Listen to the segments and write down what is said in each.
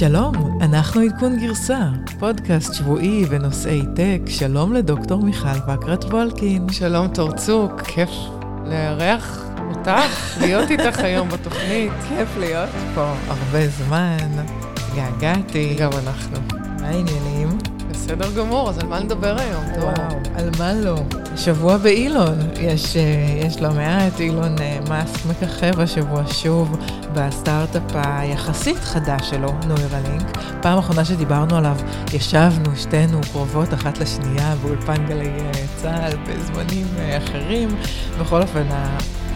שלום, אנחנו עדכון גרסה, פודקאסט שבועי בנושאי טק. שלום לדוקטור מיכל וקרת וולקין. שלום תורצוק, כיף לארח אותך, להיות איתך היום בתוכנית. כיף להיות פה הרבה זמן, געגעתי. גם אנחנו. מה העניינים? בסדר גמור, אז על מה נדבר היום? וואו, על מה לא? שבוע באילון, יש, אה, יש לא מעט, אילון אה, מאסק מככב השבוע שוב בסטארט-אפ היחסית חדש שלו, נוירלינק. פעם אחרונה שדיברנו עליו, ישבנו שתינו קרובות אחת לשנייה באולפן גלי אה, צה"ל בזמנים אחרים. בכל אופן,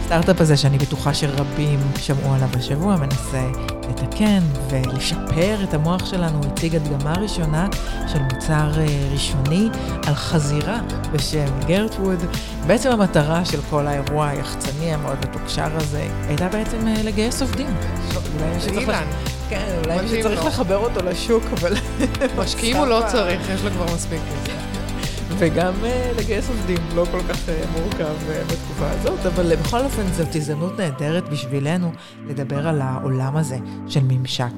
הסטארט-אפ הזה שאני בטוחה שרבים שמעו עליו השבוע, מנסה לתקן ולשפר את המוח שלנו, הציג הדגמה ראשונה של מוצר אה, ראשוני על חזירה בשם גרטווד. בעצם המטרה של כל האירוע היחצני המאוד מתוקשר הזה הייתה בעצם אה, לגייס עובדים. אילן. כן, אולי שצריך לחבר אותו לשוק, אבל... משקיעים הוא לא צריך, יש לו כבר מספיק כסף. וגם uh, לגייס עובדים לא כל כך uh, מורכב uh, בתקופה הזאת, אבל בכל אופן זאת הזדמנות נהדרת בשבילנו לדבר על העולם הזה של ממשק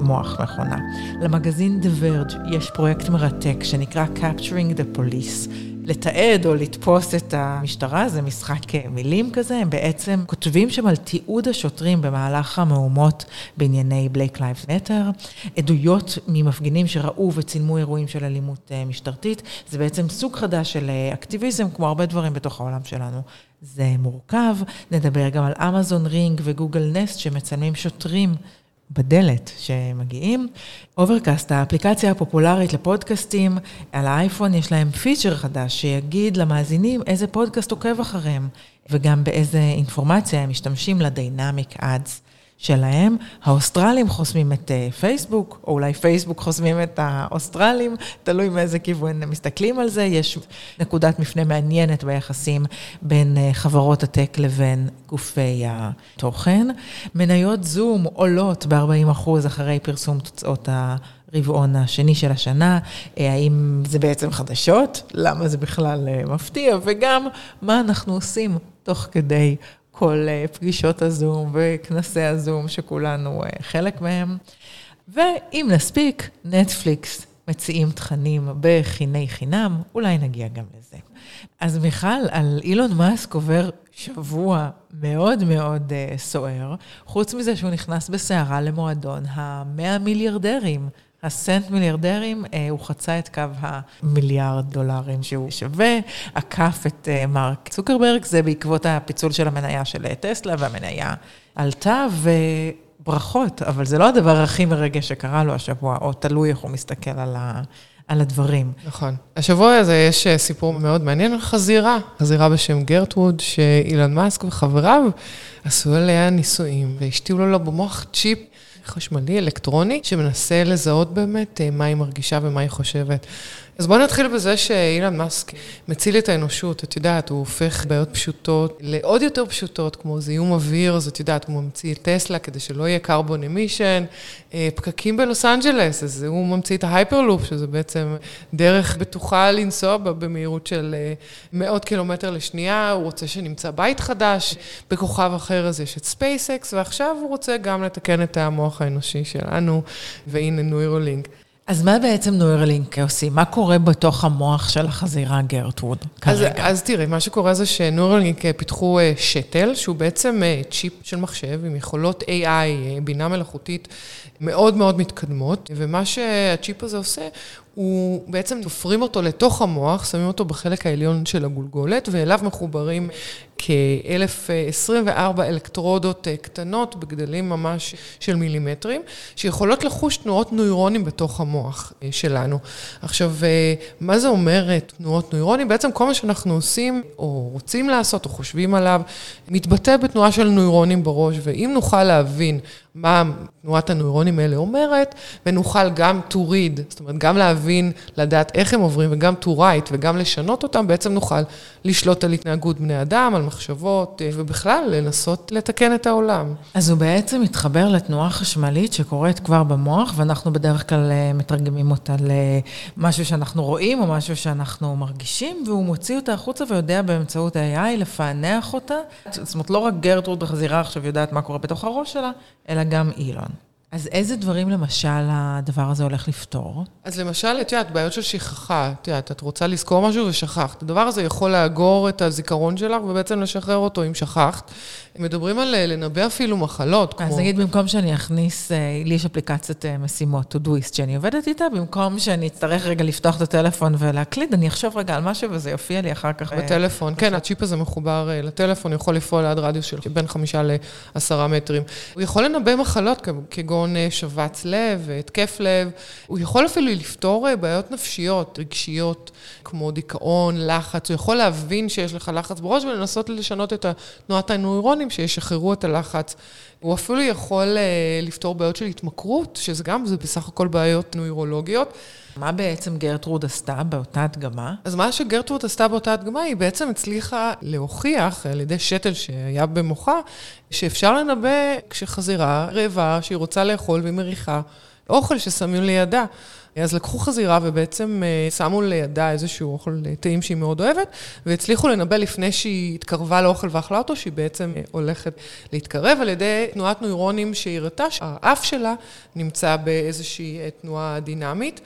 מוח מכונה. למגזין The Verge יש פרויקט מרתק שנקרא Capturing the Police. לתעד או לתפוס את המשטרה, זה משחק מילים כזה, הם בעצם כותבים שם על תיעוד השוטרים במהלך המהומות בענייני Black Lives Matter, עדויות ממפגינים שראו וצילמו אירועים של אלימות אה, משטרתית, זה בעצם סוג חדש של אה, אקטיביזם, כמו הרבה דברים בתוך העולם שלנו. זה מורכב, נדבר גם על Amazon Ring ו Google Nest שמצלמים שוטרים בדלת שמגיעים. Overcast, האפליקציה הפופולרית לפודקאסטים, על האייפון יש להם פיצ'ר חדש שיגיד למאזינים איזה פודקאסט עוקב אחריהם, וגם באיזה אינפורמציה הם משתמשים לדיינמיק אדס. שלהם. האוסטרלים חוסמים את uh, פייסבוק, או אולי פייסבוק חוסמים את האוסטרלים, תלוי מאיזה כיוון הם מסתכלים על זה. יש נקודת מפנה מעניינת ביחסים בין uh, חברות הטק לבין גופי התוכן. מניות זום עולות ב-40% אחרי פרסום תוצאות ה... רבעון השני של השנה, אה, האם זה בעצם חדשות, למה זה בכלל מפתיע, וגם מה אנחנו עושים תוך כדי כל אה, פגישות הזום וכנסי הזום שכולנו אה, חלק מהם. ואם נספיק, נטפליקס מציעים תכנים בחיני חינם, אולי נגיע גם לזה. אז מיכל, על אילון מאסק עובר שבוע מאוד מאוד uh, סוער, חוץ מזה שהוא נכנס בסערה למועדון המאה מיליארדרים. הסנט מיליארדרים, אה, הוא חצה את קו המיליארד דולרים שהוא שווה, עקף את אה, מרק צוקרברג, זה בעקבות הפיצול של המניה של אה, טסלה, והמניה עלתה, וברכות, אבל זה לא הדבר הכי מרגש שקרה לו השבוע, או תלוי איך הוא מסתכל על ה... על הדברים. נכון. השבוע הזה יש סיפור מאוד מעניין על חזירה, חזירה בשם גרטווד, שאילן מאסק וחבריו עשו עליה ניסויים, והשתיעו לו במוח צ'יפ חשמלי, אלקטרוני, שמנסה לזהות באמת אה, מה היא מרגישה ומה היא חושבת. אז בואו נתחיל בזה שאילן מאסק מציל את האנושות, את יודעת, הוא הופך בעיות פשוטות לעוד יותר פשוטות, כמו זיהום אוויר, אז את יודעת, הוא ממציא את טסלה כדי שלא יהיה carbon emission, אה, פקקים בלוס אנג'לס, אז הוא ממציא את ה Hyperloop, שזה בעצם דרך בטוחה לנסוע בה במהירות של אה, מאות קילומטר לשנייה, הוא רוצה שנמצא בית חדש, בכוכב אחר אז יש את SpaceX, ועכשיו הוא רוצה גם לתקן את המוח האנושי שלנו, והנה נוירולינק. אז מה בעצם נוירלינק עושים? מה קורה בתוך המוח של החזירה גרטווד כרגע? אז, אז תראי, מה שקורה זה שנוירלינק אה, פיתחו אה, שתל, שהוא בעצם אה, צ'יפ של מחשב עם יכולות AI, בינה מלאכותית מאוד מאוד מתקדמות, ומה שהצ'יפ הזה עושה, הוא בעצם תופרים אותו לתוך המוח, שמים אותו בחלק העליון של הגולגולת, ואליו מחוברים כ-1024 אלקטרודות אה, קטנות בגדלים ממש של מילימטרים, שיכולות לחוש תנועות נוירונים בתוך המוח אה, שלנו. עכשיו, אה, מה זה אומר תנועות נוירונים? בעצם כל מה שאנחנו עושים, או רוצים לעשות, או חושבים עליו, מתבטא בתנועה של נוירונים בראש, ואם נוכל להבין מה תנועת הנוירונים האלה אומרת, ונוכל גם to read, זאת אומרת, גם להבין, לדעת איך הם עוברים, וגם to write, וגם לשנות אותם, בעצם נוכל לשלוט על התנהגות בני אדם, על מחשבות, אה, ובכלל, לנסות לתקן את העולם. אז הוא בעצם מתחבר לתנועה חשמלית שקורית כבר במוח, ואנחנו בדרך כלל אה, מתרגמים אותה למשהו שאנחנו רואים, או משהו שאנחנו מרגישים, והוא מוציא אותה החוצה ויודע באמצעות ה-AI לפענח אותה. זאת אומרת, לא רק גרטרוד בחזירה עכשיו יודעת מה קורה בתוך הראש שלה, אלא גם אילון. אז איזה דברים למשל הדבר הזה הולך לפתור? אז למשל, את יודעת, בעיות של שכחה, את יודעת, את רוצה לזכור משהו ושכחת. הדבר הזה יכול לאגור את הזיכרון שלך ובעצם לשחרר אותו אם שכחת. מדברים על אה, לנבא אפילו מחלות, כמו... אז נגיד, במקום שאני אכניס, אה, לי יש אפליקציית אה, משימות, Todoist, שאני עובדת איתה, במקום שאני אצטרך רגע לפתוח את הטלפון ולהקליד, אני אחשוב רגע על משהו וזה יופיע לי אחר כך. בטלפון, כן, הצ'יפ הזה מחובר לטלפון, יכול לפעול עד רדיוס של בין חמישה לעשרה מטרים. הוא יכול לנבא מחלות כגון שבץ לב, התקף לב, הוא יכול אפילו לפתור בעיות נפשיות, רגשיות, כמו דיכאון, לחץ, הוא יכול להבין שיש לך לחץ בראש ולנסות לשנות את תנועת הנוירונים דברים שישחררו את הלחץ. הוא אפילו יכול uh, לפתור בעיות של התמכרות, שזה גם, זה בסך הכל בעיות נוירולוגיות. מה בעצם גרטרוד עשתה באותה הדגמה? אז מה שגרטרוד עשתה באותה הדגמה, היא בעצם הצליחה להוכיח על ידי שתל שהיה במוחה, שאפשר לנבא כשחזירה רעבה, שהיא רוצה לאכול והיא מריחה, אוכל ששמים לידה. אז לקחו חזירה ובעצם אה, שמו לידה איזשהו אוכל אה, טעים שהיא מאוד אוהבת, והצליחו לנבא לפני שהיא התקרבה לאוכל ואכלה אותו, שהיא בעצם אה, הולכת להתקרב על ידי תנועת נוירונים שהיא הראתה, שהאף שלה נמצא באיזושהי תנועה דינמית.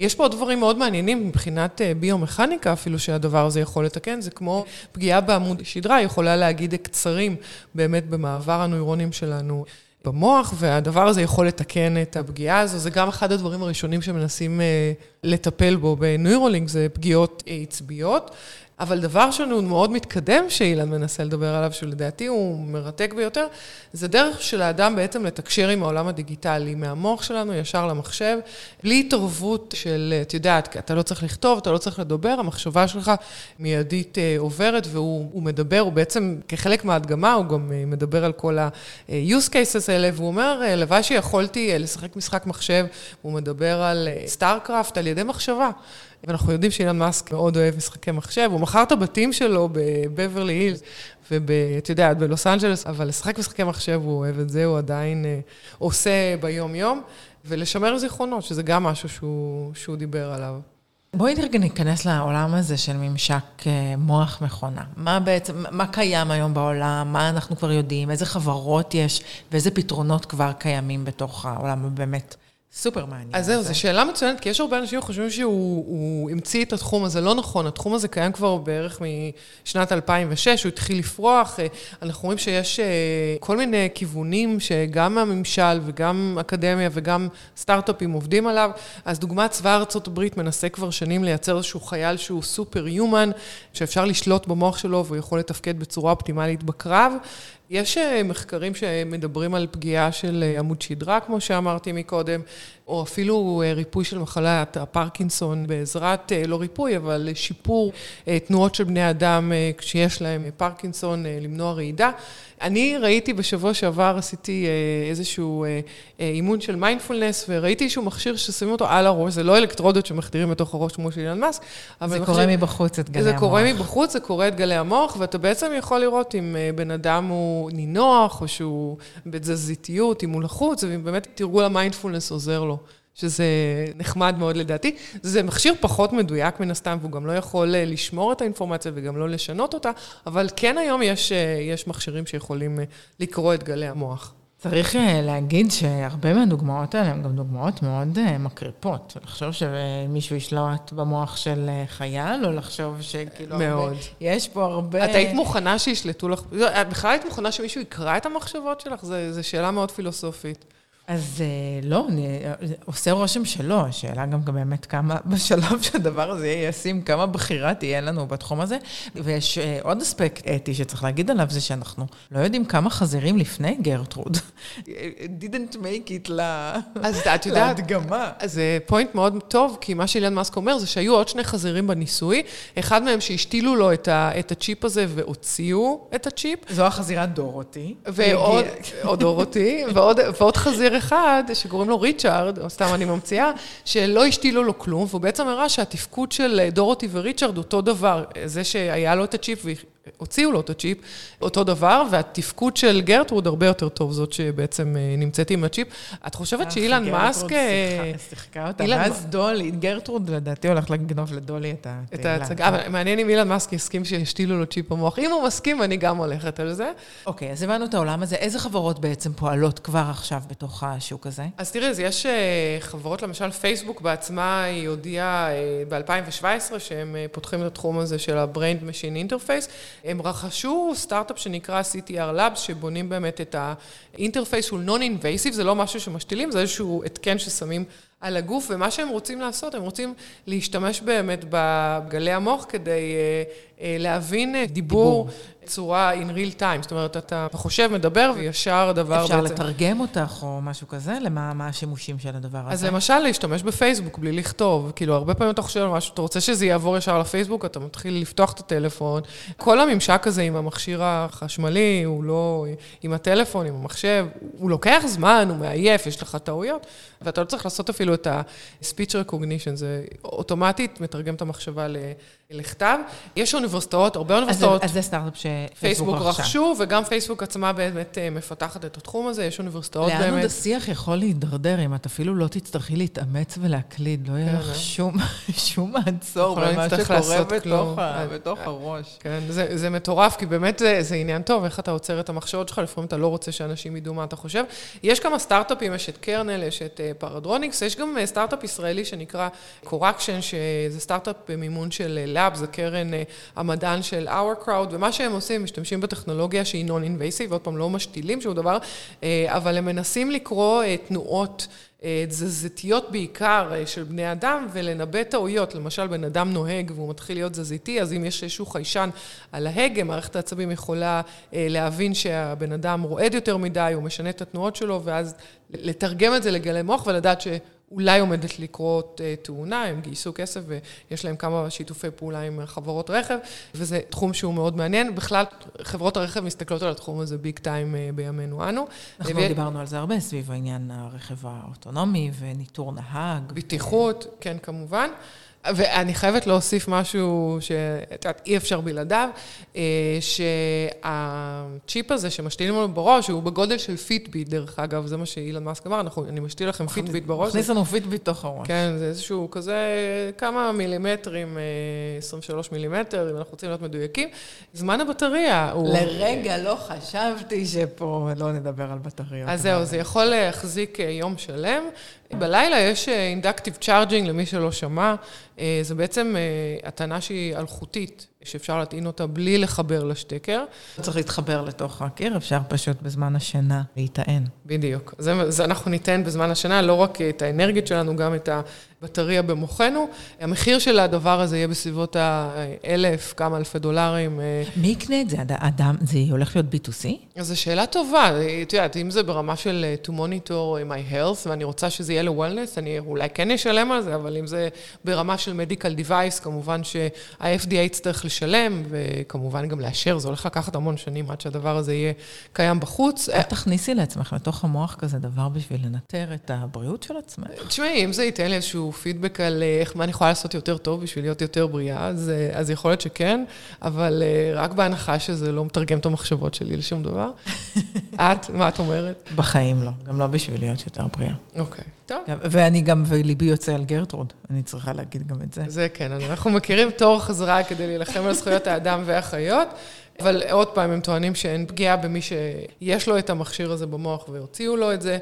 יש פה עוד דברים מאוד מעניינים מבחינת ביומכניקה אפילו שהדבר הזה יכול לתקן, זה כמו פגיעה בעמוד שדרה, יכולה להגיד קצרים באמת במעבר הנוירונים שלנו. במוח, והדבר הזה יכול לתקן את הפגיעה הזו. זה גם אחד הדברים הראשונים שמנסים אה, לטפל בו בנוירולינק, זה פגיעות עצביות. אבל דבר שהוא מאוד מתקדם, שאילן מנסה לדבר עליו, שלדעתי הוא מרתק ביותר, זה דרך של האדם בעצם לתקשר עם העולם הדיגיטלי, מהמוח שלנו ישר למחשב, בלי התערבות של, את יודעת, אתה לא צריך לכתוב, אתה לא צריך לדבר, המחשבה שלך מיידית אה, עוברת, והוא מדבר, הוא בעצם, כחלק מההדגמה, הוא גם אה, מדבר על כל ה-use cases האלה, והוא אומר, אה, לוואי שיכולתי לשחק משחק מחשב, הוא מדבר על StarCraft על ידי מחשבה. ואנחנו יודעים שאילן מאסק מאוד אוהב משחקי מחשב, הוא מכר את הבתים שלו בבברלי הילס ואת יודעת, בלוס אנג'לס, אבל לשחק משחקי מחשב הוא אוהב את זה, הוא עדיין אה, עושה ביום-יום, ולשמר זיכרונות, שזה גם משהו שהוא, שהוא דיבר עליו. בואי רגע ניכנס לעולם הזה של ממשק אה, מוח מכונה. מה בעצם, מה קיים היום בעולם, מה אנחנו כבר יודעים, איזה חברות יש ואיזה פתרונות כבר קיימים בתוך העולם הבאמת סופר מעניין. אז זהו, זו שאלה מצוינת, כי יש הרבה אנשים שחושבים שהוא המציא את התחום הזה. לא נכון, התחום הזה קיים כבר בערך משנת 2006, הוא התחיל לפרוח. אה, אנחנו רואים שיש אה, כל מיני כיוונים שגם הממשל וגם אקדמיה וגם סטארט-אפים עובדים עליו. אז דוגמת צבא ארצות הברית מנסה כבר שנים לייצר איזשהו חייל שהוא סופר-יומן, שאפשר לשלוט במוח שלו והוא יכול לתפקד בצורה אופטימלית בקרב. יש אה, מחקרים שמדברים על פגיעה של אה, עמוד שדרה, כמו שאמרתי מקודם, או אפילו אה, ריפוי של מחלת הפרקינסון בעזרת, לא ריפוי, אבל שיפור תנועות של בני אדם כשיש להם פרקינסון, למנוע רעידה. אני ראיתי בשבוע שעבר, עשיתי איזשהו אימון של מיינדפולנס, וראיתי איזשהו מכשיר ששמים אותו על הראש, זה לא אלקטרודות שמחדירים בתוך הראש כמו של אילן מאסק, אבל... זה מכשיר... קורה מבחוץ את גלי זה המוח. זה קורה מבחוץ, זה קורה את גלי המוח, ואתה בעצם יכול לראות אם בן אדם הוא... נינוח, או שהוא בתזזיתיות, אם הוא לחוץ, ואם באמת תרגול המיינדפולנס עוזר לו. שזה נחמד מאוד לדעתי. זה מכשיר פחות מדויק מן הסתם, והוא גם לא יכול אה, לשמור את האינפורמציה וגם לא לשנות אותה, אבל כן היום יש, אה, יש מכשירים שיכולים אה, לקרוא את גלי המוח. צריך להגיד שהרבה מהדוגמאות האלה הן גם דוגמאות מאוד מקריפות. לחשוב שמישהו ישלוט במוח של חייל, או לחשוב שכאילו... מאוד. הרבה, יש פה הרבה... את היית מוכנה שישלטו לך... את בכלל היית מוכנה שמישהו יקרא את המחשבות שלך? זו שאלה מאוד פילוסופית. אז אה, לא, אני, עושה רושם שלא, השאלה גם באמת כמה, בשלב שהדבר הזה יהיה ישים, כמה בחירה תהיה לנו בתחום הזה. ויש אה, עוד אספקט אתי שצריך להגיד עליו, זה שאנחנו לא יודעים כמה חזירים לפני גרטרוד. didn't make it לה... אז את יודעת, להדגמה. זה point מאוד טוב, כי מה שאילן מאסק אומר זה שהיו עוד שני חזירים בניסוי, אחד מהם שהשתילו לו את, ה, את הצ'יפ הזה והוציאו את הצ'יפ. זו החזירה דורותי. ועוד, עוד דורותי, ועוד, ועוד חזיר אחד, שקוראים לו ריצ'ארד, או סתם אני ממציאה, שלא השתילו לו כלום, והוא בעצם הראה שהתפקוד של דורותי וריצ'ארד אותו דבר. זה שהיה לו את הצ'יפ הוציאו לו את הצ'יפ, אותו דבר, והתפקוד של גרטרוד הרבה יותר טוב, זאת שבעצם אה, נמצאת עם הצ'יפ. את חושבת שאילן מאסק... גרטרוד שיחקה אותה, ואז דולי, גרטרוד לדעתי הולך לגנוב לדולי את התהילה. את ההצגה, אבל מעניין אם אילן מאסק יסכים שישתילו לו צ'יפ במוח. אם הוא מסכים, אני גם הולכת על זה. אוקיי, אז הבנו את העולם הזה. איזה חברות בעצם פועלות כבר עכשיו בתוך השוק הזה? אז תראי, אז יש חברות, למשל פייסבוק בעצמה, היא הודיעה ב-2017 שהם פותחים את התחום הזה של ה-Brain Machine Interface. הם רכשו סטארט-אפ שנקרא CTRL Labs, שבונים באמת את ה interface שהוא non-invasive, זה לא משהו שמשתילים, זה איזשהו התקן ששמים על הגוף, ומה שהם רוצים לעשות, הם רוצים להשתמש באמת בגלי המוח כדי להבין דיבור, דיבור. צורה in real time, זאת אומרת, אתה חושב, מדבר, וישר הדבר אפשר בעצם... אפשר לתרגם אותך או משהו כזה? למה מה השימושים של הדבר הזה? אז למשל, להשתמש בפייסבוק בלי לכתוב. כאילו, הרבה פעמים אתה חושב על משהו, אתה רוצה שזה יעבור ישר לפייסבוק, אתה מתחיל לפתוח את הטלפון. כל הממשק הזה עם המכשיר החשמלי, הוא לא... עם הטלפון, עם המחשב, הוא לוקח זמן, הוא מעייף, יש לך טעויות, ואתה לא צריך לעשות אפילו את ה-speech recognition, זה אוטומטית מתרגם את המחשבה ל... לכתב. יש אוניברסיטאות, הרבה אוניברסיטאות. אז זה סטארט-אפ שפייסבוק רכשו, וגם פייסבוק עצמה באמת אה, מפתחת את התחום הזה, יש אוניברסיטאות באמת. לאן עוד השיח יכול להידרדר אם את אפילו לא תצטרכי להתאמץ ולהקליד, לא יהיה לך כן, אה. שום מעצור במה שקורה בתוך הראש. כן, זה מטורף, כי באמת זה עניין טוב, איך אתה עוצר את המחשבות שלך, לפעמים אתה לא רוצה שאנשים ידעו מה אתה חושב. יש כמה סטארט-אפים, יש את Kernel, יש את Paradromics, יש גם סטארט-אפ ישראלי שנקרא CorrActions, שזה סטארט-אפ במימון של Lab, זה קרן המדען של OurCrowd, ומה שהם עושים, משתמשים בטכנולוגיה שהיא non-invasive, עוד פעם, לא משתילים שום דבר, אבל הם מנסים לקרוא תנועות תזזיתיות בעיקר של בני אדם, ולנבא טעויות. למשל, בן אדם נוהג והוא מתחיל להיות תזזיתי, אז אם יש איזשהו חיישן על ההגה, מערכת העצבים יכולה להבין שהבן אדם רועד יותר מדי, הוא משנה את התנועות שלו, ואז לתרגם את זה לגלי מוח ולדעת ש... אולי עומדת לקרות תאונה, הם גייסו כסף ויש להם כמה שיתופי פעולה עם חברות רכב, וזה תחום שהוא מאוד מעניין. בכלל, חברות הרכב מסתכלות על התחום הזה ביג טיים בימינו אנו. אנחנו ו... דיברנו על זה הרבה סביב העניין הרכב האוטונומי וניטור נהג. בטיחות, ו... כן, כמובן. ואני חייבת להוסיף משהו שאת יודעת, אי אפשר בלעדיו, שהצ'יפ הזה שמשתילים לנו בראש, הוא בגודל של Fitbit, דרך אגב, זה מה שאילון מאסק אמר, אני משתיל לכם Fitbit בראש. מכניס לנו Fitbit תוך הראש. כן, זה איזשהו כזה, כמה מילימטרים, 23 מילימטר, אם אנחנו רוצים להיות מדויקים. זמן הבטריה הוא... לרגע לא חשבתי שפה לא נדבר על בטריות. אז זהו, זה יכול להחזיק יום שלם. בלילה יש inductive charging, למי שלא שמע. זה בעצם הטענה שהיא אלחוטית, שאפשר להטעין אותה בלי לחבר לשטקר. צריך להתחבר לתוך הקיר, אפשר פשוט בזמן השינה להיטען. בדיוק. זה, זה אנחנו ניתן בזמן השינה, לא רק את האנרגיות שלנו, גם את הבטריה במוחנו. המחיר של הדבר הזה יהיה בסביבות האלף, כמה אלפי דולרים. מי יקנה את זה? אדם, זה הולך להיות B2C? אז זו שאלה טובה. את יודעת, אם זה ברמה של to monitor my health, ואני רוצה שזה יהיה ל-wellness, אני אולי כן אשלם על זה, אבל אם זה ברמה של medical device, כמובן שה-FDA יצטרך לשלם, וכמובן גם לאשר, זה הולך לקחת המון שנים עד שהדבר הזה יהיה קיים בחוץ. אל תכניסי לעצמך לתוך המוח כזה דבר בשביל לנטר את הבריאות של עצמך. תשמעי, אם זה ייתן לי איזשהו פידבק על איך, מה אני יכולה לעשות יותר טוב בשביל להיות יותר בריאה, אז, אז יכול להיות שכן, אבל רק בהנחה שזה לא מתרגם את המחשבות שלי לשום דבר. את, מה את אומרת? בחיים לא, גם לא בשביל להיות יותר בריאה. אוקיי, טוב. ואני גם, וליבי יוצא על גרטרוד, אני צריכה להגיד גם את זה. זה כן, אנחנו מכירים תור חזרה כדי להילחם על זכויות האדם והחיות. אבל עוד פעם, הם טוענים שאין פגיעה במי שיש לו את המכשיר הזה במוח והוציאו לו את זה.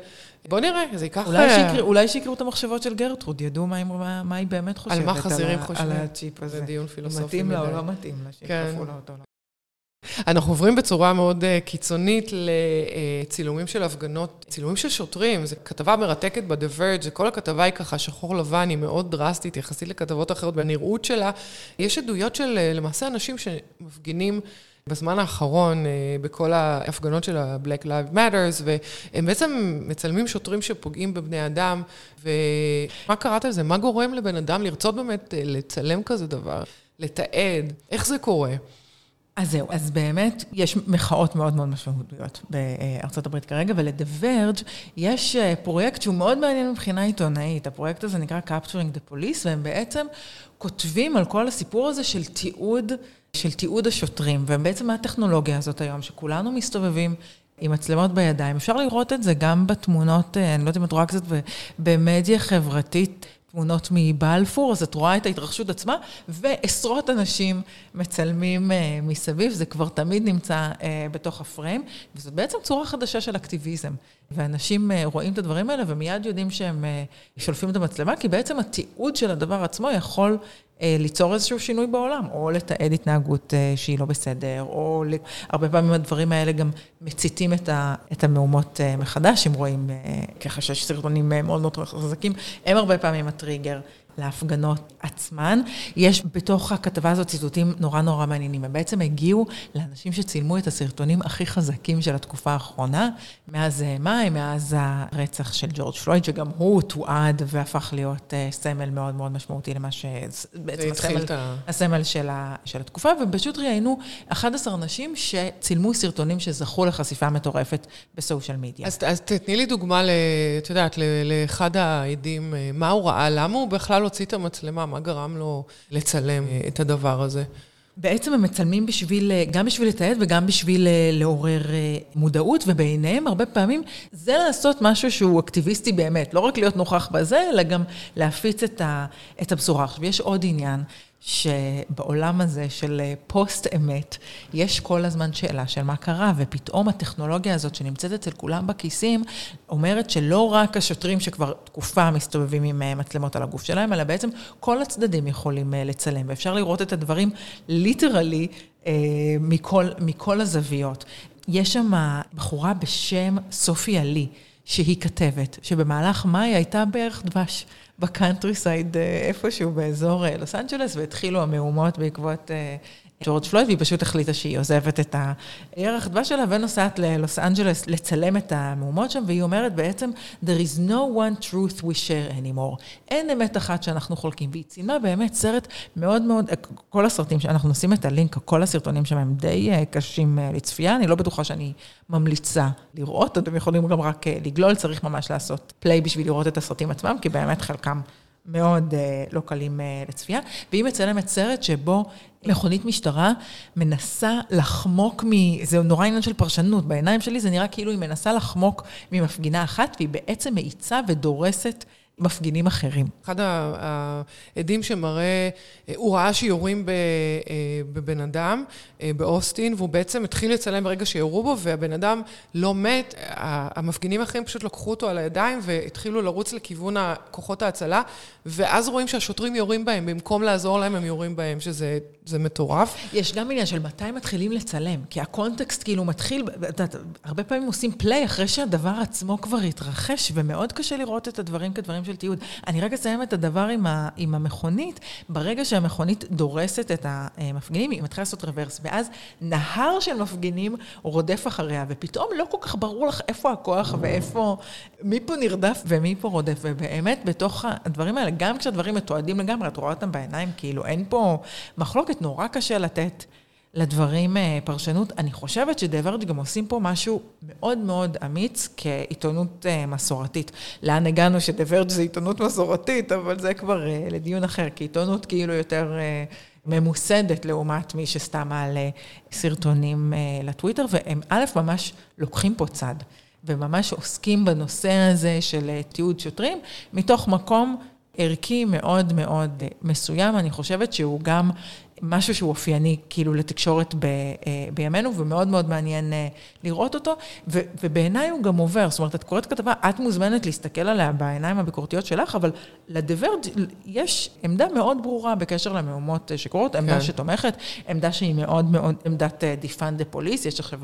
בוא נראה, זה ייקח... אולי, שיקר, אולי שיקראו את המחשבות של גרטרוד, ידעו מה, מה, מה היא באמת חושבת. על מה חזירים חושבים. על הצ'יפ הזה. זה דיון פילוסופי. מתאים לה או לא מתאים לה, כן. לה אותו. אנחנו עוברים בצורה מאוד קיצונית לצילומים של הפגנות, צילומים של שוטרים, זו כתבה מרתקת ב-The Verge, כל הכתבה היא ככה שחור לבן, היא מאוד דרסטית יחסית לכתבות אחרות בנראות שלה. יש עדויות של למעשה אנשים שמפגינים בזמן האחרון בכל ההפגנות של ה-Black Lives Matters, והם בעצם מצלמים שוטרים שפוגעים בבני אדם, ומה קראת לזה? מה גורם לבן אדם לרצות באמת לצלם כזה דבר, לתעד? איך זה קורה? אז זהו, אז באמת יש מחאות מאוד מאוד משמעותיות בארצות הברית כרגע, Verge יש פרויקט שהוא מאוד מעניין מבחינה עיתונאית. הפרויקט הזה נקרא Capturing the Police, והם בעצם כותבים על כל הסיפור הזה של תיעוד, של תיעוד השוטרים, ובעצם הטכנולוגיה הזאת היום, שכולנו מסתובבים עם מצלמות בידיים. אפשר לראות את זה גם בתמונות, אה, אני לא יודעת אם את רואה קצת במדיה חברתית. תמונות מבלפור, אז את רואה את ההתרחשות עצמה, ועשרות אנשים מצלמים uh, מסביב, זה כבר תמיד נמצא uh, בתוך הפריים, וזאת בעצם צורה חדשה של אקטיביזם. ואנשים uh, רואים את הדברים האלה ומיד יודעים שהם uh, שולפים את המצלמה, כי בעצם התיעוד של הדבר עצמו יכול אה, ליצור איזשהו שינוי בעולם, או לתעד התנהגות אה, שהיא לא בסדר, או הרבה פעמים הדברים האלה גם מציתים את המהומות אה, מחדש, אם רואים ככה שיש סרטונים מאוד מאוד חזקים, הם הרבה פעמים הטריגר. להפגנות עצמן. יש בתוך הכתבה הזאת ציטוטים נורא נורא מעניינים. הם בעצם הגיעו לאנשים שצילמו את הסרטונים הכי חזקים של התקופה האחרונה, מאז מאי, מאז הרצח של ג'ורג' פלויד, שגם הוא תועד והפך להיות uh, סמל מאוד מאוד משמעותי למה ש... בעצם הסמל. הסמל של, ה... של התקופה, ופשוט ראיינו 11 נשים שצילמו סרטונים שזכו לחשיפה מטורפת בסושיאל מדיה. אז, אז תתני לי דוגמה, את יודעת, לאחד העדים, אה, מה הוא ראה, למה הוא בכלל הוציא את המצלמה? מה גרם לו לצלם אה, את הדבר הזה? בעצם הם מצלמים בשביל, אה, גם בשביל לתעד וגם בשביל אה, לעורר מודעות, ובעיניהם הרבה פעמים זה לעשות משהו שהוא אקטיביסטי באמת, לא רק להיות נוכח בזה, אלא גם להפיץ את, ה, את הבשורה. עכשיו, יש עוד עניין, שבעולם הזה של אה, פוסט אמת, יש כל הזמן שאלה של מה קרה, ופתאום הטכנולוגיה הזאת שנמצאת אצל כולם בכיסים, אומרת שלא רק השוטרים שכבר תקופה מסתובבים עם אה, מצלמות על הגוף שלהם, אלא בעצם כל הצדדים יכולים אה, לצלם, ואפשר לראות את הדברים literally מכל, מכל הזוויות. יש שם בחורה בשם סופי עלי. שהיא כתבת, שבמהלך מאי הייתה בירח דבש ב countryside אה, איפשהו באזור אה, לוס אנג'לס, והתחילו המהומות בעקבות אה, ג'ורג' פלויד, והיא פשוט החליטה שהיא עוזבת את הירח דבש שלה ונוסעת ללוס אנג'לס לצלם את המהומות שם, והיא אומרת בעצם, There is no one truth we share anymore. אין אמת אחת שאנחנו חולקים. והיא ציינה באמת סרט מאוד מאוד, כל הסרטים, שאנחנו נשים את הלינק, כל הסרטונים שם הם די אה, קשים אה, לצפייה, אני לא בטוחה שאני ממליצה לראות, אתם יכולים גם רק אה, לגלול, צריך ממש לעשות פליי בשביל לראות את הסרטים עצמם, כי באמת חלקם... מאוד uh, לא קלים uh, לצפייה, והיא מצלמת סרט שבו מכונית משטרה מנסה לחמוק מ... זה נורא עניין של פרשנות, בעיניים שלי זה נראה כאילו היא מנסה לחמוק ממפגינה אחת, והיא בעצם מאיצה ודורסת מפגינים אחרים. אחד העדים שמראה, הוא ראה שיורים אה, בבן אדם אה, באוסטין, והוא בעצם התחיל לצלם ברגע שיורו בו, והבן אדם לא מת. המפגינים האחרים פשוט לקחו אותו על הידיים והתחילו לרוץ לכיוון כוחות ההצלה, ואז רואים שהשוטרים יורים בהם, במקום לעזור להם הם יורים בהם, שזה מטורף. יש גם עניין של מתי מתחילים לצלם, כי הקונטקסט כאילו מתחיל, הרבה פעמים עושים פליי אחרי שהדבר עצמו כבר התרחש, ומאוד קשה לראות את הדברים כדברים של תיעוד. אני רק אסיים את הדבר עם, ה, עם המכונית. ברגע שהמכונית דורסת את המפגינים, היא מתחילה לעשות רוורס, ואז נהר של מפגינים רודף אחריה, ופתאום לא כל כך ברור לך איפה הכוח ואיפה, מי פה נרדף ומי פה רודף. ובאמת, בתוך הדברים האלה, גם כשהדברים מתועדים לגמרי, את רואה אותם בעיניים, כאילו אין פה מחלוקת, נורא קשה לתת. לדברים אה, פרשנות. אני חושבת שדייוורג' גם עושים פה משהו מאוד מאוד אמיץ כעיתונות אה, מסורתית. לאן הגענו שדייוורג' זה עיתונות מסורתית, אבל זה כבר אה, לדיון אחר, כעיתונות כאילו יותר ממוסדת לעומת מי שסתם מעלה סרטונים לטוויטר, והם א', ממש לוקחים פה צד, וממש עוסקים בנושא הזה של תיעוד שוטרים, מתוך מקום ערכי מאוד מאוד מסוים. אני חושבת שהוא גם משהו שהוא אופייני כאילו לתקשורת ב, אה, בימינו, ומאוד מאוד מעניין אה, לראות אותו, ו, ובעיניי הוא גם עובר, זאת אומרת, את קוראת כתבה, את מוזמנת להסתכל עליה בעיניים הביקורתיות שלך, אבל ל The Verge יש עמדה מאוד ברורה בקשר למהומות אה, שקורות, עמדה כן. שתומכת, עמדה שהיא מאוד מאוד, עמדת defund the police, יש עכשיו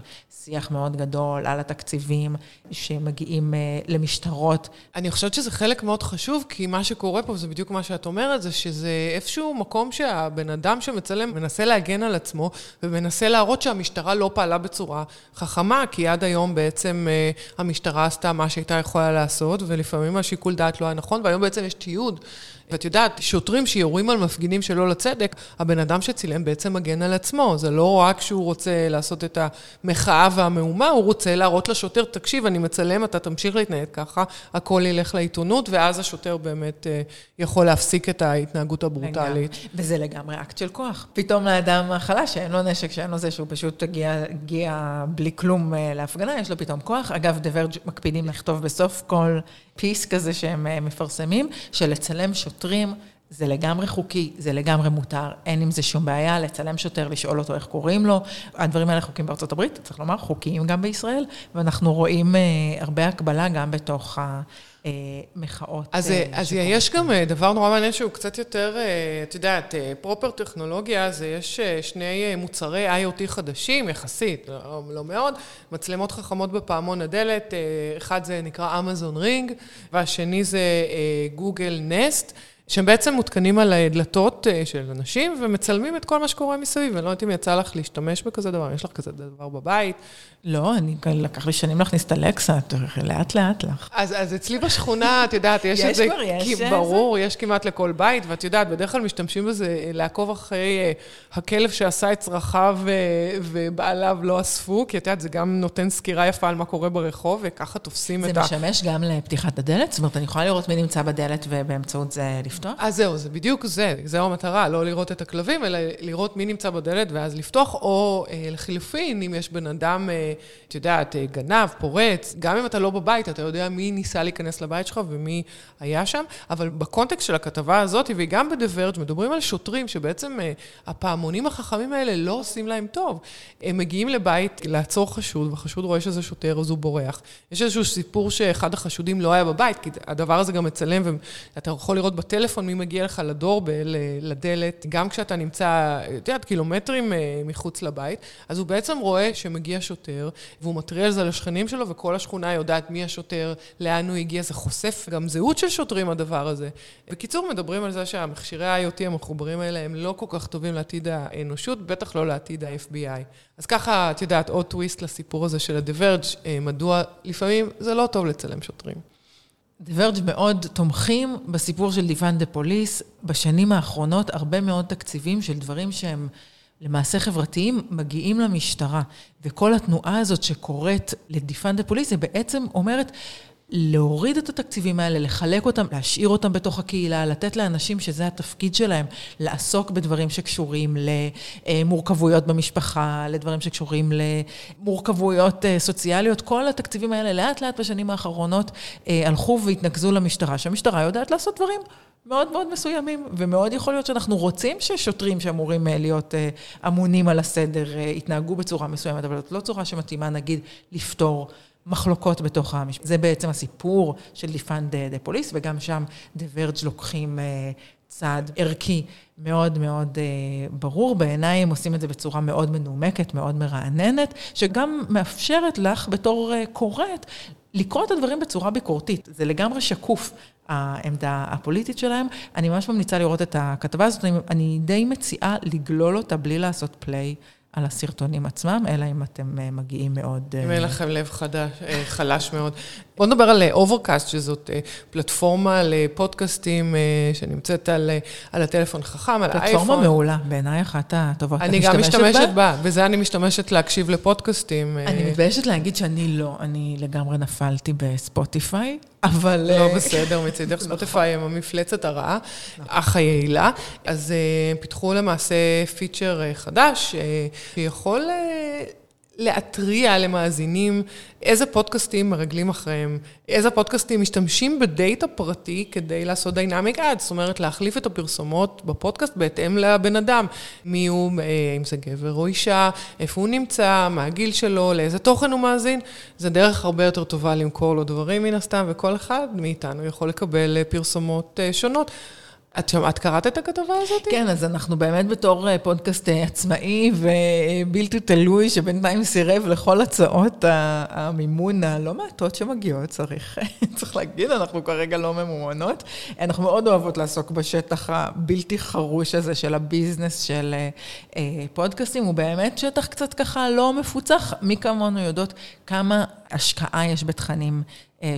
שיח מאוד גדול על התקציבים שמגיעים למשטרות. אני חושבת שזה חלק מאוד חשוב, כי מה שקורה פה, וזה בדיוק מה שאת אומרת, זה שזה איפשהו מקום שהבן אדם שמצ... מצלם מנסה להגן על עצמו ומנסה להראות שהמשטרה לא פעלה בצורה חכמה, כי עד היום בעצם אה, המשטרה עשתה מה שהייתה יכולה לעשות, ולפעמים השיקול דעת לא היה נכון, והיום בעצם יש תיעוד ואת יודעת, שוטרים שיורים על מפגינים שלא לצדק, הבן אדם שצילם בעצם מגן על עצמו. זה לא רק שהוא רוצה לעשות את המחאה והמהומה, הוא רוצה להראות לשוטר, תקשיב, אני מצלם, אתה תמשיך להתנהג ככה, הכל ילך לעיתונות, ואז השוטר באמת אה, יכול להפסיק את ההתנהגות הברוטלית. לגמרי. וזה לגמרי אקט של כוח. פתאום לאדם החלש, שאין לו נשק, שאין לו זה, שהוא פשוט הגיע, הגיע בלי כלום אה, להפגנה, יש לו פתאום כוח. אגב, The Verge מקפידים לכתוב בסוף כל piece כזה שהם אה, מפרסמים, שלצלם שוטרים זה לגמרי חוקי, זה לגמרי מותר, אין עם זה שום בעיה, לצלם שוטר, לשאול אותו איך קוראים לו. הדברים האלה חוקים בארצות הברית, צריך לומר, חוקיים גם בישראל, ואנחנו רואים אה, הרבה הקבלה גם בתוך ה... מחאות. אז, אז יש גם דבר נורא מעניין שהוא קצת יותר, את יודעת, פרופר טכנולוגיה, זה יש שני מוצרי IoT חדשים, יחסית, לא, לא מאוד, מצלמות חכמות בפעמון הדלת, אחד זה נקרא אמזון רינג, והשני זה גוגל נסט. שהם בעצם מותקנים על דלתות אה, של אנשים ומצלמים את כל מה שקורה מסביב. אני לא יודעת אם יצא לך להשתמש בכזה דבר, יש לך כזה דבר בבית. לא, אני, לקח לי שנים להכניס את אלקסה, לאט לאט לך. אז, אז אצלי בשכונה, את יודעת, יש, יש את זה, כבר, יש כי, ברור, זה? יש כמעט לכל בית, ואת יודעת, בדרך כלל משתמשים בזה אה, לעקוב אחרי אה, הכלב שעשה את צרכיו ובעליו לא אספו, כי את יודעת, זה גם נותן סקירה יפה על מה קורה ברחוב, וככה תופסים את ה... זה משמש גם לפתיחת הדלת? זאת אומרת, אני יכולה לראות מי נמצא בדלת ובאמצעות זה לפתוח? לפתוח? אז זהו, זה בדיוק זה, זו המטרה, לא לראות את הכלבים, אלא לראות מי נמצא בדלת ואז לפתוח, או אה, לחילופין, אם יש בן אדם, אה, את יודעת, אה, גנב, פורץ, גם אם אתה לא בבית, אתה יודע מי ניסה להיכנס לבית שלך ומי היה שם, אבל בקונטקסט של הכתבה הזאת, והיא גם בדה-ורג', מדברים על שוטרים שבעצם אה, הפעמונים החכמים האלה לא עושים להם טוב. הם מגיעים לבית לעצור חשוד, והחשוד רואה שזה שוטר, אז הוא בורח. יש איזשהו סיפור שאחד החשודים לא היה בבית, כי הדבר הזה גם מצלם, ואתה יכול לראות בטלפון, טלפון, מי מגיע לך לדורבל, לדלת, גם כשאתה נמצא, את יודעת, קילומטרים אה, מחוץ לבית, אז הוא בעצם רואה שמגיע שוטר, והוא מתריע על זה לשכנים שלו, וכל השכונה יודעת מי השוטר, לאן הוא הגיע, זה חושף גם זהות של שוטרים, הדבר הזה. בקיצור, מדברים על זה שהמכשירי ה-IoT המחוברים האלה הם לא כל כך טובים לעתיד האנושות, בטח לא לעתיד ה-FBI. אז ככה, את יודעת, עוד טוויסט לסיפור הזה של ה-Diverge, אה, מדוע לפעמים זה לא טוב לצלם שוטרים. The Verge מאוד תומכים בסיפור של דיפן דה פוליס. בשנים האחרונות הרבה מאוד תקציבים של דברים שהם למעשה חברתיים מגיעים למשטרה. וכל התנועה הזאת שקורית לדיפן דה פוליס, היא בעצם אומרת, להוריד את התקציבים האלה, לחלק אותם, להשאיר אותם בתוך הקהילה, לתת לאנשים שזה התפקיד שלהם, לעסוק בדברים שקשורים למורכבויות במשפחה, לדברים שקשורים למורכבויות אה, סוציאליות. כל התקציבים האלה לאט לאט בשנים האחרונות אה, הלכו והתנקזו למשטרה, שהמשטרה יודעת לעשות דברים. מאוד מאוד מסוימים, ומאוד יכול להיות שאנחנו רוצים ששוטרים שאמורים אה, להיות אמונים על הסדר יתנהגו בצורה מסוימת, אבל זאת לא צורה שמתאימה, נגיד, לפתור מחלוקות בתוך המשפט. זה בעצם הסיפור של defund the police, וגם שם The Verge לוקחים אה, צעד ערכי מאוד מאוד אה, ברור. בעיניי הם עושים את זה בצורה מאוד מנומקת, מאוד מרעננת, שגם מאפשרת לך בתור אה, קוראת לקרוא את הדברים בצורה ביקורתית. זה לגמרי שקוף, העמדה הפוליטית שלהם. אני ממש ממליצה לראות את הכתבה הזאת, אני די מציעה לגלול אותה בלי לעשות play. על הסרטונים עצמם, אלא אם אתם אה, מגיעים מאוד... אם אין לכם לב חדש, אה, חלש מאוד. בואו נדבר על Overcast, שזאת אה, פלטפורמה לפודקאסטים שנמצאת על, על הטלפון חכם, על האייפון. פלטפורמה מעולה, בעיניי אחת הטובות. אני גם משתמשת בה, בזה אני משתמשת להקשיב לפודקאסטים. אני מתביישת להגיד שאני לא, אני לגמרי נפלתי בספוטיפיי. אבל... לא בסדר, מצידך ספוטיפיי הם המפלצת הרעה, אך היעילה. אז הם פיתחו למעשה פיצ'ר חדש, שיכול להתריע למאזינים איזה פודקאסטים מרגלים אחריהם, איזה פודקאסטים משתמשים בדאטה פרטי כדי לעשות dynamic ad, זאת אומרת להחליף את הפרסומות בפודקאסט בהתאם לבן אדם, מי הוא, אה, אם זה גבר או אישה, איפה הוא נמצא, מה הגיל שלו, לאיזה תוכן הוא מאזין, זה דרך הרבה יותר טובה למכור לו דברים מן הסתם, וכל אחד מאיתנו יכול לקבל אה, פרסומות אה, שונות. את שמעת, קראת את הכתבה הזאת? כן, אז אנחנו באמת בתור אה, פודקאסט אה, עצמאי ובלתי תלוי, שבינתיים סירב לכל הצעות המימון הלא מעטות שמגיעות, צריך, צריך להגיד, אנחנו כרגע לא ממומנות. אנחנו מאוד אוהבות לעסוק בשטח הבלתי חרוש הזה של הביזנס של אה, פודקאסטים, הוא באמת שטח קצת ככה לא מפוצח. מי כמונו יודעות כמה השקעה יש בתכנים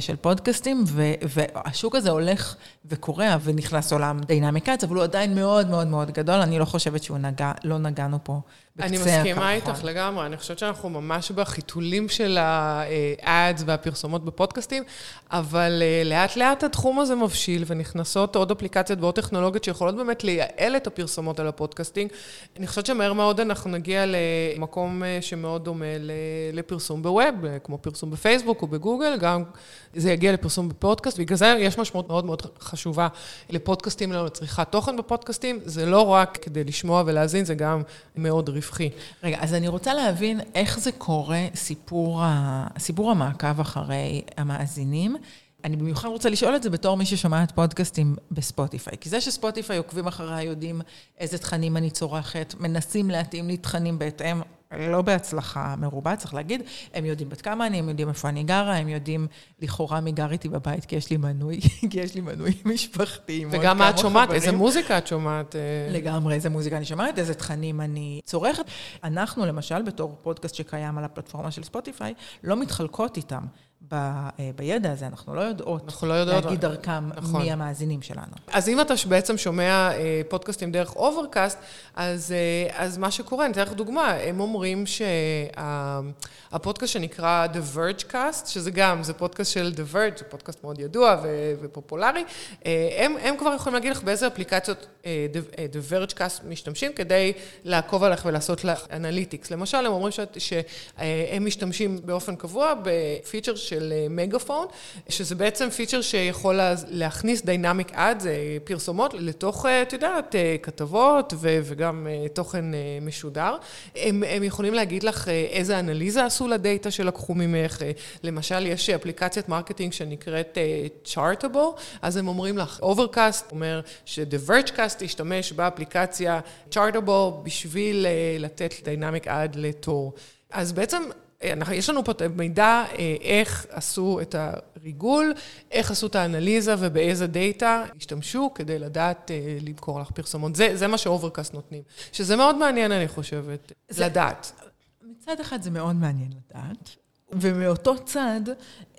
של פודקאסטים, והשוק הזה הולך וקורע ונכנס עולם dynamic ads, אבל הוא עדיין מאוד מאוד מאוד גדול, אני לא חושבת שהוא נגע, לא נגענו פה אני מסכימה איתך לגמרי, אני חושבת שאנחנו ממש בחיתולים של ה-ads והפרסומות בפודקאסטים, אבל אה, לאט לאט התחום הזה מבשיל ונכנסות עוד אפליקציות ועוד טכנולוגיות שיכולות באמת לייעל את הפרסומות על ה podcasting. אני חושבת שמהר מאוד אנחנו נגיע למקום אה, שמאוד דומה לפרסום בווב, כמו פרסום בפייסבוק או בגוגל, גם זה יגיע לפרסום בפודקאסט, בגלל זה יש משמעות מאוד מאוד חשובה לפודקאסטים, לצריכת תוכן בפודקאסטים, זה לא רק כדי לשמוע ולהאזין, זה גם מאוד רווחי. רגע, אז אני רוצה להבין איך זה קורה, סיפור, ה... סיפור המעקב אחרי המאזינים. אני במיוחד רוצה לשאול את זה בתור מי ששומעת פודקאסטים בספוטיפיי. כי זה שספוטיפיי עוקבים אחריי, יודעים איזה תכנים אני צורכת, מנסים להתאים לי תכנים בהתאם, לא בהצלחה מרובה, צריך להגיד. הם יודעים בת כמה אני, הם יודעים איפה אני גרה, הם יודעים לכאורה מי גר איתי בבית, כי יש לי מנוי, כי יש לי מנוי משפחתי. וגם מה את שומעת, חברים. איזה מוזיקה את שומעת. אה? לגמרי, איזה מוזיקה אני שומעת, איזה תכנים אני צורכת. אנחנו, למשל, בתור פודקאסט שקיים על הפלטפורמה של ספוטיפיי, לא מתחלקות איתם. ב, אה, בידע הזה, אנחנו לא יודעות אנחנו לא יודעות להגיד דרכם נכון. מי המאזינים שלנו. אז אם אתה בעצם שומע אה, פודקאסטים דרך Overcast, אז, אה, אז מה שקורה, אני אתן לך דוגמה, הם אומרים שהפודקאסט שנקרא The Verge Cast, שזה גם, זה פודקאסט של The Verge, זה פודקאסט מאוד ידוע ו, ופופולרי, הם, הם כבר יכולים להגיד לך באיזה אפליקציות The, The Verge Cast משתמשים כדי לעקוב עליך ולעשות לך analytics. למשל, הם אומרים שהם משתמשים באופן קבוע בפיצ'ר של אה, מגאפון, שזה בעצם פיצ'ר שיכול להכניס dynamic ad, זה פרסומות, לתוך, אה, את יודעת, אה, כתבות וגם תוכן משודר. הם, הם יכולים להגיד לך איזה אנליזה עשו לדאטה שלקחו ממך. למשל, יש אפליקציית marketing שנקראת Chartable, אז הם אומרים לך, Overcast אומר ש-The VergeCast ישתמש באפליקציה Chartable בשביל לתת dynamic ad לתוך. אז בעצם יש לנו פה מידע אה, איך עשו את הריגול, איך עשו את האנליזה ובאיזה דאטה השתמשו כדי לדעת אה, למכור לך פרסומות. זה, זה מה ש Overcast נותנים, שזה מאוד מעניין, אני חושבת, זה, לדעת. מצד אחד זה מאוד מעניין לדעת, ומאותו צד,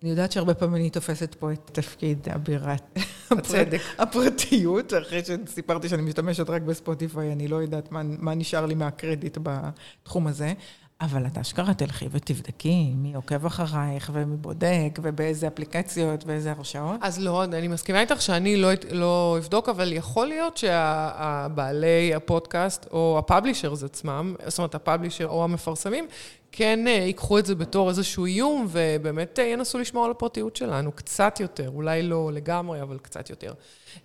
אני יודעת שהרבה פעמים אני תופסת פה את תפקיד אבירת הצדק. הפרטיות, אחרי שסיפרתי שאני משתמשת רק בספוטיפיי, אני לא יודעת מה, מה נשאר לי מהקרדיט בתחום הזה. אבל את אשכרה תלכי ותבדקי מי עוקב אחרייך ומי בודק ובאיזה אפליקציות ואיזה הרשאות. אז לא, אני מסכימה איתך שאני לא, לא אבדוק, אבל יכול להיות שהבעלי הפודקאסט או הפאבלישרס עצמם, זאת אומרת הפאבלישר או המפרסמים, כן אה, ייקחו את זה בתור איזשהו איום ובאמת אה, ינסו לשמור על הפרטיות שלנו קצת יותר, אולי לא לגמרי, אבל קצת יותר.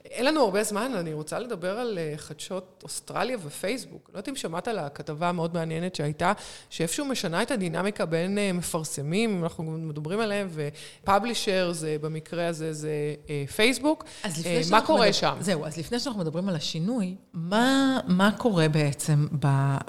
אין לנו הרבה זמן, אני רוצה לדבר על אה, חדשות אוסטרליה ופייסבוק. לא יודעת אם שמעת על הכתבה המאוד מעניינת שהייתה, שאיפשהו משנה את הדינמיקה בין מפרסמים, אנחנו מדברים עליהם, ופאבלישר, זה במקרה הזה זה פייסבוק. אז לפני מה קורה מדבר, שם? זהו, אז לפני שאנחנו מדברים על השינוי, מה, מה קורה בעצם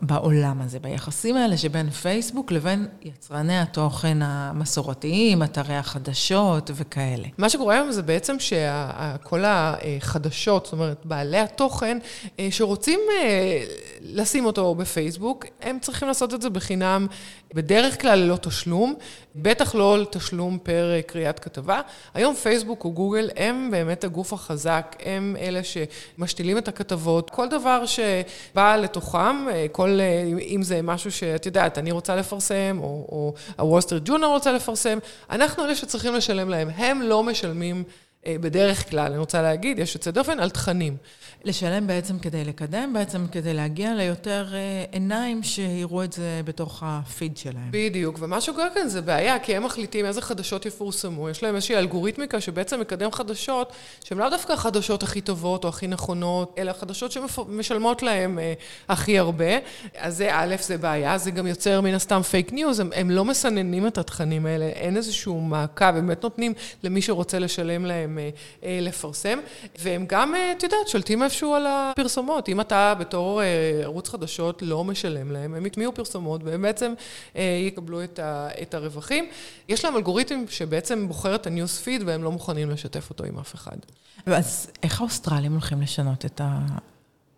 בעולם הזה, ביחסים האלה שבין פייסבוק לבין יצרני התוכן המסורתיים, אתרי החדשות וכאלה? מה שקורה היום זה בעצם שכל ה... חדשות, זאת אומרת, בעלי התוכן, אה, שרוצים אה, לשים אותו בפייסבוק, הם צריכים לעשות את זה בחינם, בדרך כלל ללא תשלום, בטח לא תשלום פר אה, קריאת כתבה. היום פייסבוק או גוגל הם באמת הגוף החזק, הם אלה שמשתילים את הכתבות. כל דבר שבא לתוכם, כל, אם זה משהו שאת יודעת, אני רוצה לפרסם, או, או הוול ג'ונר רוצה לפרסם, אנחנו אלה שצריכים לשלם להם. הם לא משלמים. אה, בדרך כלל, אני רוצה להגיד, יש יוצא דופן על תכנים. לשלם בעצם כדי לקדם, בעצם כדי להגיע ליותר אה, עיניים שיראו את זה בתוך הפיד שלהם. בדיוק, ומה שקורה כאן זה בעיה, כי הם מחליטים איזה חדשות יפורסמו. יש להם איזושהי אלגוריתמיקה שבעצם מקדם חדשות, שהן לאו דווקא החדשות הכי טובות או הכי נכונות, אלא חדשות שמשלמות להם אה, הכי הרבה. אז זה א', זה בעיה, זה גם יוצר מן הסתם פייק ניוז, הם, הם לא מסננים את התכנים האלה, אין איזשהו מעקב, הם באמת נותנים למי שרוצה לשלם להם אה, אה, לפרסם, והם גם, אה, את יודעת, שולטים איפשהו על הפרסומות. אם אתה בתור אה, ערוץ חדשות לא משלם להם, הם יטמיעו פרסומות והם בעצם אה, יקבלו את, ה, את הרווחים. יש להם אלגוריתם שבעצם בוחר את ה news feed והם לא מוכנים לשתף אותו עם אף אחד. אז איך האוסטרלים הולכים לשנות את ה...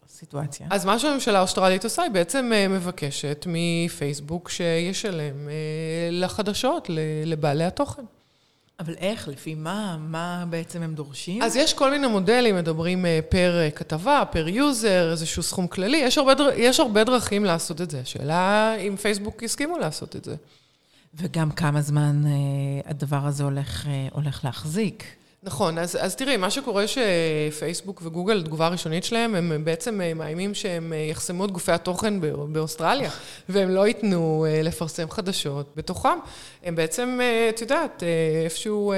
הסיטואציה? אז מה שהממשלה האוסטרלית עושה, היא בעצם מבקשת מפייסבוק שישלם לחדשות, לבעלי התוכן. אבל איך? לפי מה? מה בעצם הם דורשים? אז יש כל מיני מודלים, מדברים פר כתבה, per user, איזשהו סכום כללי. יש הרבה, יש הרבה דרכים לעשות את זה. השאלה אם פייסבוק יסכימו לעשות את זה. וגם כמה זמן הדבר הזה הולך, הולך להחזיק. נכון, אז, אז תראי, מה שקורה שפייסבוק וגוגל, התגובה הראשונית שלהם, הם בעצם מאיימים שהם יחסמו את גופי התוכן באוסטרליה, והם לא ייתנו לפרסם חדשות בתוכם. הם בעצם, את יודעת, איפשהו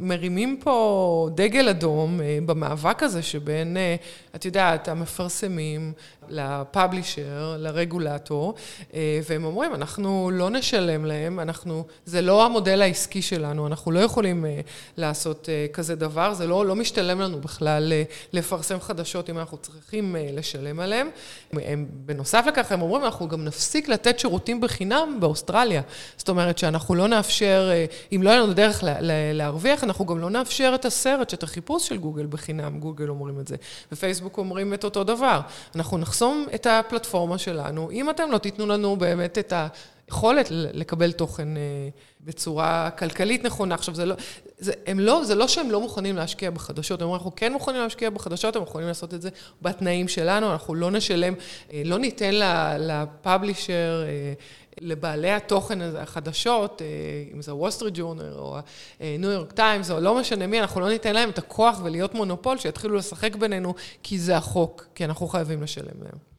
מרימים פה דגל אדום במאבק הזה שבין, את יודעת, המפרסמים לפאבלישר, לרגולטור, והם אומרים, אנחנו לא נשלם להם, אנחנו, זה לא המודל העסקי שלנו, אנחנו לא יכולים לעשות כזה דבר, זה לא, לא משתלם לנו בכלל לפרסם חדשות אם אנחנו צריכים לשלם עליהם. הם, בנוסף לכך, הם אומרים, אנחנו גם נפסיק לתת שירותים בחינם באוסטרליה. זאת אומרת שאנחנו לא נאפשר, אם לא יהיה לנו דרך להרוויח, אנחנו גם לא נאפשר את הסרט, את החיפוש של גוגל בחינם, גוגל אומרים את זה. ופייסבוק אומרים את אותו דבר. אנחנו נחסום את הפלטפורמה שלנו, אם אתם לא תיתנו לנו באמת את ה... יכולת לקבל תוכן בצורה כלכלית נכונה. עכשיו, זה לא, זה, הם לא, זה לא שהם לא מוכנים להשקיע בחדשות, הם אומרים, אנחנו כן מוכנים להשקיע בחדשות, הם מוכנים לעשות את זה בתנאים שלנו, אנחנו לא נשלם, לא ניתן ל publisher, לבעלי התוכן הזה, החדשות, אם זה וול סטריט ג'ורנל או ניו יורק טיימס, או לא משנה מי, אנחנו לא ניתן להם את הכוח ולהיות מונופול, שיתחילו לשחק בינינו, כי זה החוק, כי אנחנו חייבים לשלם להם.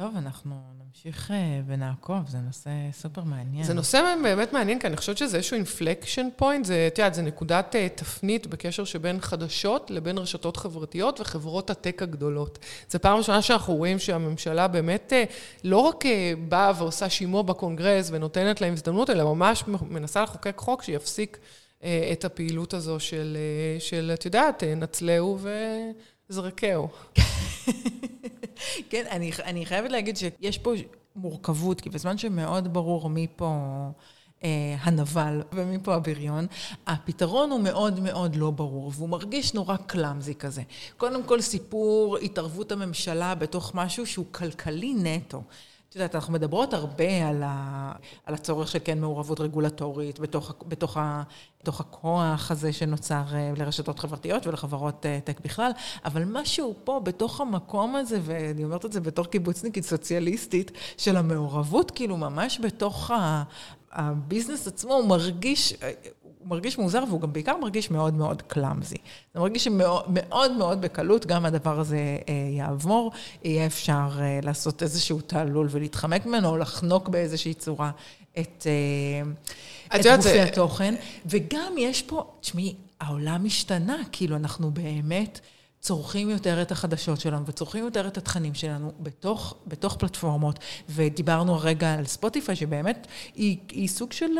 טוב, אנחנו נמשיך ונעקוב, זה נושא סופר מעניין. זה נושא באמת מעניין, כי אני חושבת שזה איזשהו inflection point, זה, את יודעת, זה נקודת תפנית בקשר שבין חדשות לבין רשתות חברתיות וחברות הטק הגדולות. זו פעם ראשונה שאנחנו רואים שהממשלה באמת לא רק באה ועושה שימוע בקונגרס ונותנת להם הזדמנות, אלא ממש מנסה לחוקק חוק שיפסיק את הפעילות הזו של, של את יודעת, נצלהו וזרקהו. כן, אני, אני חייבת להגיד שיש פה מורכבות, כי בזמן שמאוד ברור מי פה אה, הנבל ומי פה הבריון, הפתרון הוא מאוד מאוד לא ברור, והוא מרגיש נורא קלאמזי כזה. קודם כל סיפור התערבות הממשלה בתוך משהו שהוא כלכלי נטו. את יודעת, אנחנו מדברות הרבה על, ה, על הצורך של כן מעורבות רגולטורית בתוך, בתוך, ה, בתוך הכוח הזה שנוצר לרשתות חברתיות ולחברות טק בכלל, אבל משהו פה בתוך המקום הזה, ואני אומרת את זה בתור קיבוצניקית סוציאליסטית, של המעורבות, כאילו ממש בתוך ה... הביזנס עצמו הוא מרגיש, הוא מרגיש מוזר והוא גם בעיקר מרגיש מאוד מאוד קלאמזי. זה מרגיש שמאוד מאוד בקלות גם הדבר הזה יעבור, יהיה אפשר לעשות איזשהו תעלול ולהתחמק ממנו, או לחנוק באיזושהי צורה את, את גופי זה... התוכן. וגם יש פה, תשמעי, העולם השתנה, כאילו אנחנו באמת... צורכים יותר את החדשות שלנו וצורכים יותר את התכנים שלנו בתוך, בתוך פלטפורמות. ודיברנו הרגע על ספוטיפיי, שבאמת היא, היא סוג של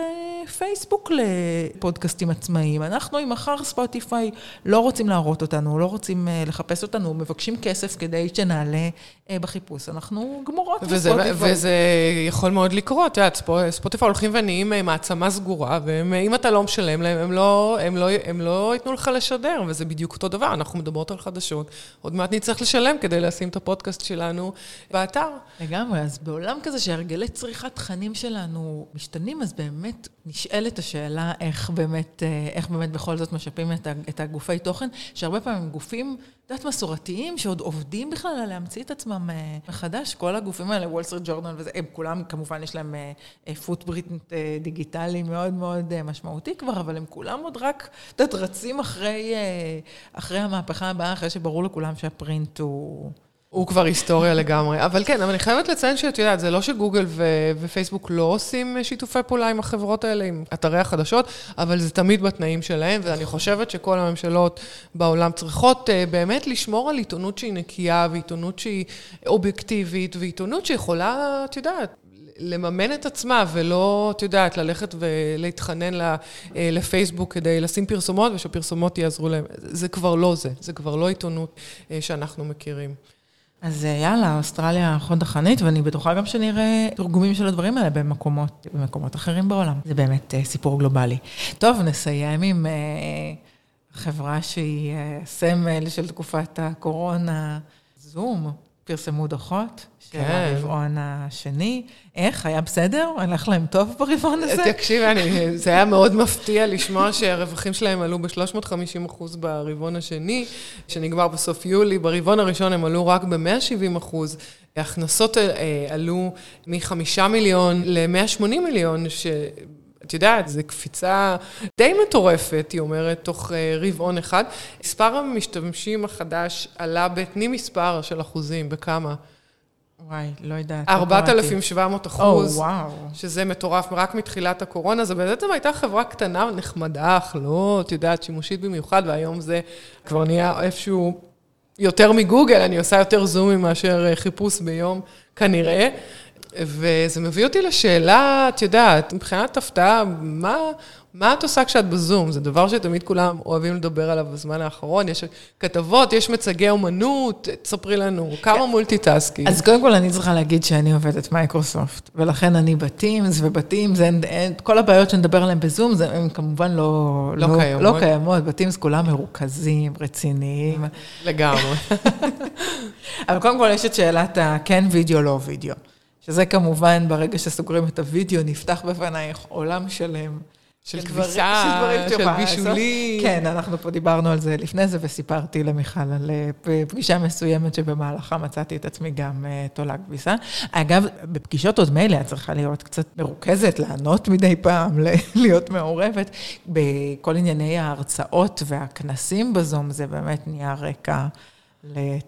פייסבוק לפודקאסטים עצמאיים. אנחנו, אם מחר ספוטיפיי לא רוצים להראות אותנו, לא רוצים לחפש אותנו, מבקשים כסף כדי שנעלה בחיפוש, אנחנו גמורות בספוטיפיי. וזה יכול מאוד לקרות, את יודעת, ספוטיפיי הולכים ונהיים מעצמה סגורה, ואם אתה לא משלם להם, הם לא, הם לא, הם לא ייתנו לך לשדר, וזה בדיוק אותו דבר, אנחנו מדברות על חדשות. עוד מעט נצטרך לשלם כדי לשים את הפודקאסט שלנו באתר. לגמרי, אז בעולם כזה שהרגלי צריכת תכנים שלנו משתנים, אז באמת נשאלת השאלה איך באמת, איך באמת בכל זאת משפים את הגופי תוכן, שהרבה פעמים גופים, את יודעת, מסורתיים, שעוד עובדים בכלל על להמציא את עצמם מחדש. כל הגופים האלה, וול סטריט ג'ורנל וזה, הם כולם, כמובן, יש להם footprint דיגיטלי מאוד מאוד משמעותי כבר, אבל הם כולם עוד רק, את יודעת, רצים אחרי, אחרי המהפכה הבאה, אחרי שברור לכולם שה print הוא... הוא כבר היסטוריה לגמרי. אבל כן, אבל אני חייבת לציין שאת יודעת, זה לא שגוגל ו- ופייסבוק לא עושים שיתופי פעולה עם החברות האלה, עם אתרי החדשות, אבל זה תמיד בתנאים שלהם, ואני חושבת שכל הממשלות בעולם צריכות באמת לשמור על עיתונות שהיא נקייה, ועיתונות שהיא אובייקטיבית, ועיתונות שיכולה, את יודעת, לממן את עצמה, ולא, את יודעת, ללכת ולהתחנן לפייסבוק כדי לשים פרסומות, ושפרסומות יעזרו להם. זה כבר לא זה, זה כבר לא עיתונות שאנחנו מכירים. אז יאללה, אוסטרליה חוד החנית, ואני בטוחה גם שנראה תרגומים של הדברים האלה במקומות, במקומות אחרים בעולם. זה באמת סיפור גלובלי. טוב, נסיים עם חברה שהיא סמל של תקופת הקורונה. זום פרסמו דוחות של כן. הרבעון השני. איך? היה בסדר? הלך להם טוב ברבעון הזה? תקשיב, אני, זה היה מאוד מפתיע לשמוע שהרווחים שלהם עלו ב-350 אחוז ברבעון השני, שנגמר בסוף יולי. ברבעון הראשון הם עלו רק ב-170 אחוז. ההכנסות אה, עלו מ-5 מיליון ל-180 מיליון, ש... את יודעת, זו קפיצה די מטורפת, היא אומרת, תוך אה, רבעון אחד. מספר המשתמשים החדש עלה בתני מספר של אחוזים, בכמה? וואי, לא יודעת. 4,700 אחוז. או, וואו. שזה מטורף, רק מתחילת הקורונה, זו בעצם הייתה חברה קטנה, נחמדה, אך לא, את יודעת, שימושית במיוחד, והיום זה כבר נהיה איפשהו יותר מגוגל, אני עושה יותר זומים מאשר חיפוש ביום, כנראה. וזה מביא אותי לשאלה, את יודעת, מבחינת הפתעה, מה, מה את עושה כשאת בזום? זה דבר שתמיד כולם אוהבים לדבר עליו בזמן האחרון. יש כתבות, יש מיצגי אומנות, תספרי לנו, כמה multitasking. אז קודם כל אני צריכה להגיד שאני עובדת במיקרוסופט, ולכן אני ב Teams, וב Teams, אין, אין, כל הבעיות שנדבר עליהן בזום, זה, הן כמובן לא, לא, לא, קיימות. לא קיימות. ב Teams כולם מרוכזים, רציניים. לגמרי. אבל קודם כל יש את שאלת הכן וידאו, לא וידאו. שזה כמובן, ברגע שסוגרים את הוידאו, נפתח בפנייך עולם שלם. של כביסה, של של לעשות. בישולים. כן, אנחנו פה דיברנו על זה לפני זה, וסיפרתי למיכל על אה, פגישה מסוימת שבמהלכה מצאתי את עצמי גם אה, תולה כביסה. אגב, בפגישות עוד מילא את צריכה להיות קצת מרוכזת, לענות מדי פעם, להיות מעורבת. בכל ענייני ההרצאות והכנסים בזום, זה באמת נהיה רקע.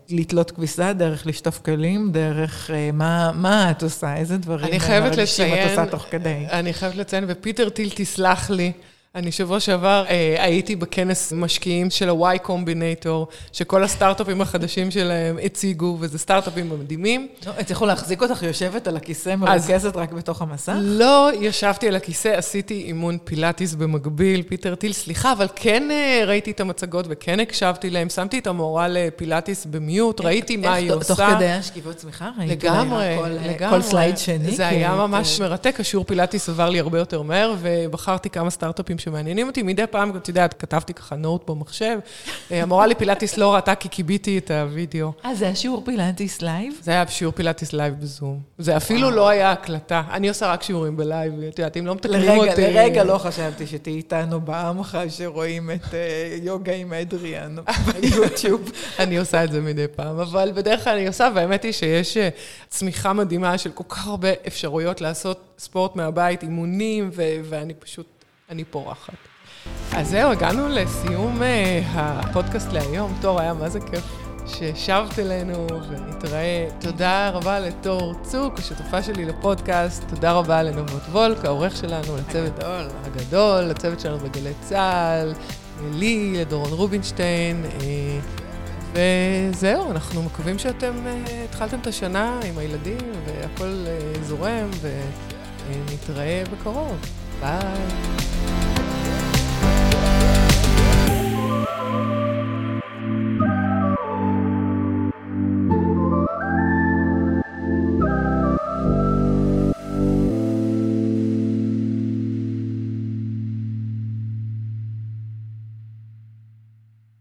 לתלות כביסה, דרך לשטוף כלים, דרך אה, מה, מה את עושה, איזה דברים אני חייבת מרגשים לציין, את עושה תוך כדי. אני חייבת לציין, ופיטר טיל תסלח לי, אני שבוע שעבר אה, הייתי בכנס משקיעים של ה-Y Combinator, שכל הסטארט-אפים החדשים שלהם הציגו, וזה סטארט-אפים מדהימים. לא, הצליחו להחזיק אותך יושבת על הכיסא מרוכזת רק בתוך המסך? לא ישבתי על הכיסא, עשיתי אימון פילאטיס במקביל, פיטר טיל, סליחה, אבל כן אה, ראיתי את המצגות וכן הקשבתי להם, שמתי את המורה לפילאטיס ב mute, ראיתי מה היא עושה. תוך כדי השכיבות צמיחה? לגמרי, כל, לגמרי. כל slide שני? זה היה כן, ממש כן. מרתק, השיעור פילאטיס עבר לי הרבה יותר מהר, ובחרתי כמה סטארט-אפים שמעניינים אותי. מדי פעם, את יודעת, כתבתי ככה note במחשב. אה, המורה לפילאטיס לא ראתה כי כיביתי את הוידאו. אה, זה היה שיעור פילאטיס live? זה היה שיעור פילאטיס live בזום. זה אפילו לא היה הקלטה. אני עושה רק שיעורים ב live, את יודעת, אם לא מתקנים לרגע, אותי... לרגע לא חשבתי שתהיי איתנו בעמך שרואים את אה, יוגה עם אדריאן ביוטיוב. אני עושה את זה מדי פעם, אבל בדרך כלל אני עושה, והאמת היא שיש אה, צמיחה מדהימה של כל כך הרבה אפשרויות לעשות ספורט מהבית, אימונים, ואני פשוט, אני פורחת. אז זהו, הגענו לסיום אה, הפודקאסט להיום. תור, היה מה זה כיף שהשבת אלינו, ונתראה. תודה רבה לתור צוק, השותפה שלי לפודקאסט. תודה רבה לנבות וולק, העורך שלנו, לצוות הגדול. הגדול, לצוות שלנו בגלי צה"ל, לי, לדורון רובינשטיין. אה, וזהו, אנחנו מקווים שאתם אה, התחלתם את השנה עם הילדים והכל אה, זורם, ונתראה בקרוב. Bye.